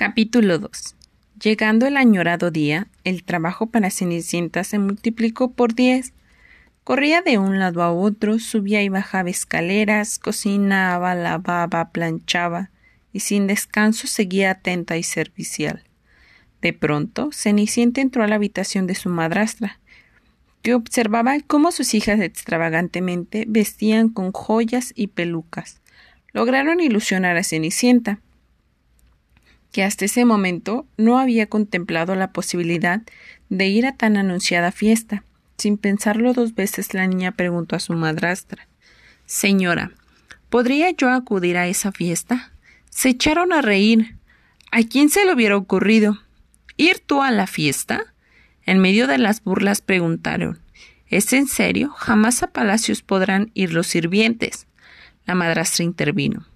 Capítulo 2 Llegando el añorado día, el trabajo para Cenicienta se multiplicó por diez. Corría de un lado a otro, subía y bajaba escaleras, cocinaba, lavaba, planchaba, y sin descanso seguía atenta y servicial. De pronto, Cenicienta entró a la habitación de su madrastra, que observaba cómo sus hijas extravagantemente vestían con joyas y pelucas. Lograron ilusionar a Cenicienta, que hasta ese momento no había contemplado la posibilidad de ir a tan anunciada fiesta. Sin pensarlo dos veces, la niña preguntó a su madrastra Señora, ¿podría yo acudir a esa fiesta? Se echaron a reír. ¿A quién se le hubiera ocurrido? ¿Ir tú a la fiesta? En medio de las burlas preguntaron ¿Es en serio? Jamás a palacios podrán ir los sirvientes. La madrastra intervino.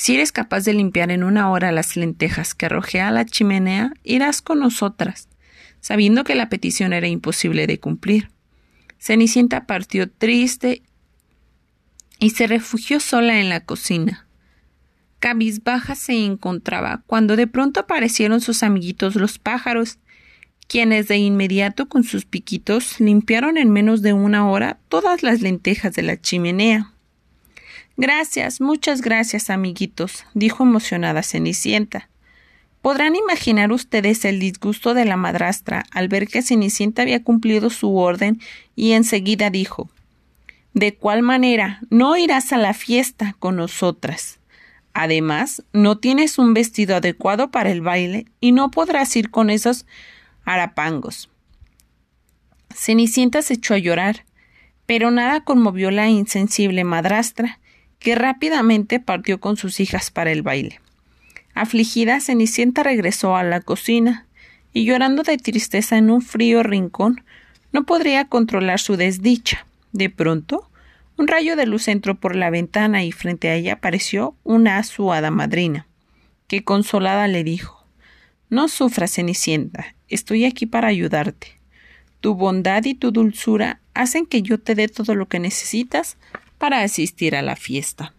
Si eres capaz de limpiar en una hora las lentejas que arrojé a la chimenea, irás con nosotras, sabiendo que la petición era imposible de cumplir. Cenicienta partió triste y se refugió sola en la cocina. Cabizbaja se encontraba cuando de pronto aparecieron sus amiguitos los pájaros, quienes de inmediato con sus piquitos limpiaron en menos de una hora todas las lentejas de la chimenea. Gracias, muchas gracias, amiguitos, dijo emocionada Cenicienta. Podrán imaginar ustedes el disgusto de la madrastra al ver que Cenicienta había cumplido su orden y enseguida dijo De cuál manera no irás a la fiesta con nosotras. Además, no tienes un vestido adecuado para el baile y no podrás ir con esos harapangos. Cenicienta se echó a llorar, pero nada conmovió la insensible madrastra, que rápidamente partió con sus hijas para el baile. Afligida, Cenicienta regresó a la cocina y llorando de tristeza en un frío rincón, no podría controlar su desdicha. De pronto, un rayo de luz entró por la ventana y frente a ella apareció una suada madrina, que consolada le dijo No sufras, Cenicienta, estoy aquí para ayudarte. Tu bondad y tu dulzura hacen que yo te dé todo lo que necesitas para asistir a la fiesta.